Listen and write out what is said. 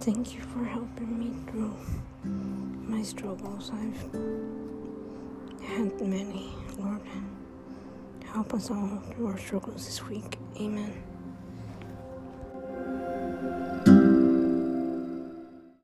Thank you for helping me through my struggles. I've had many, Lord. Help us all through our struggles this week. Amen.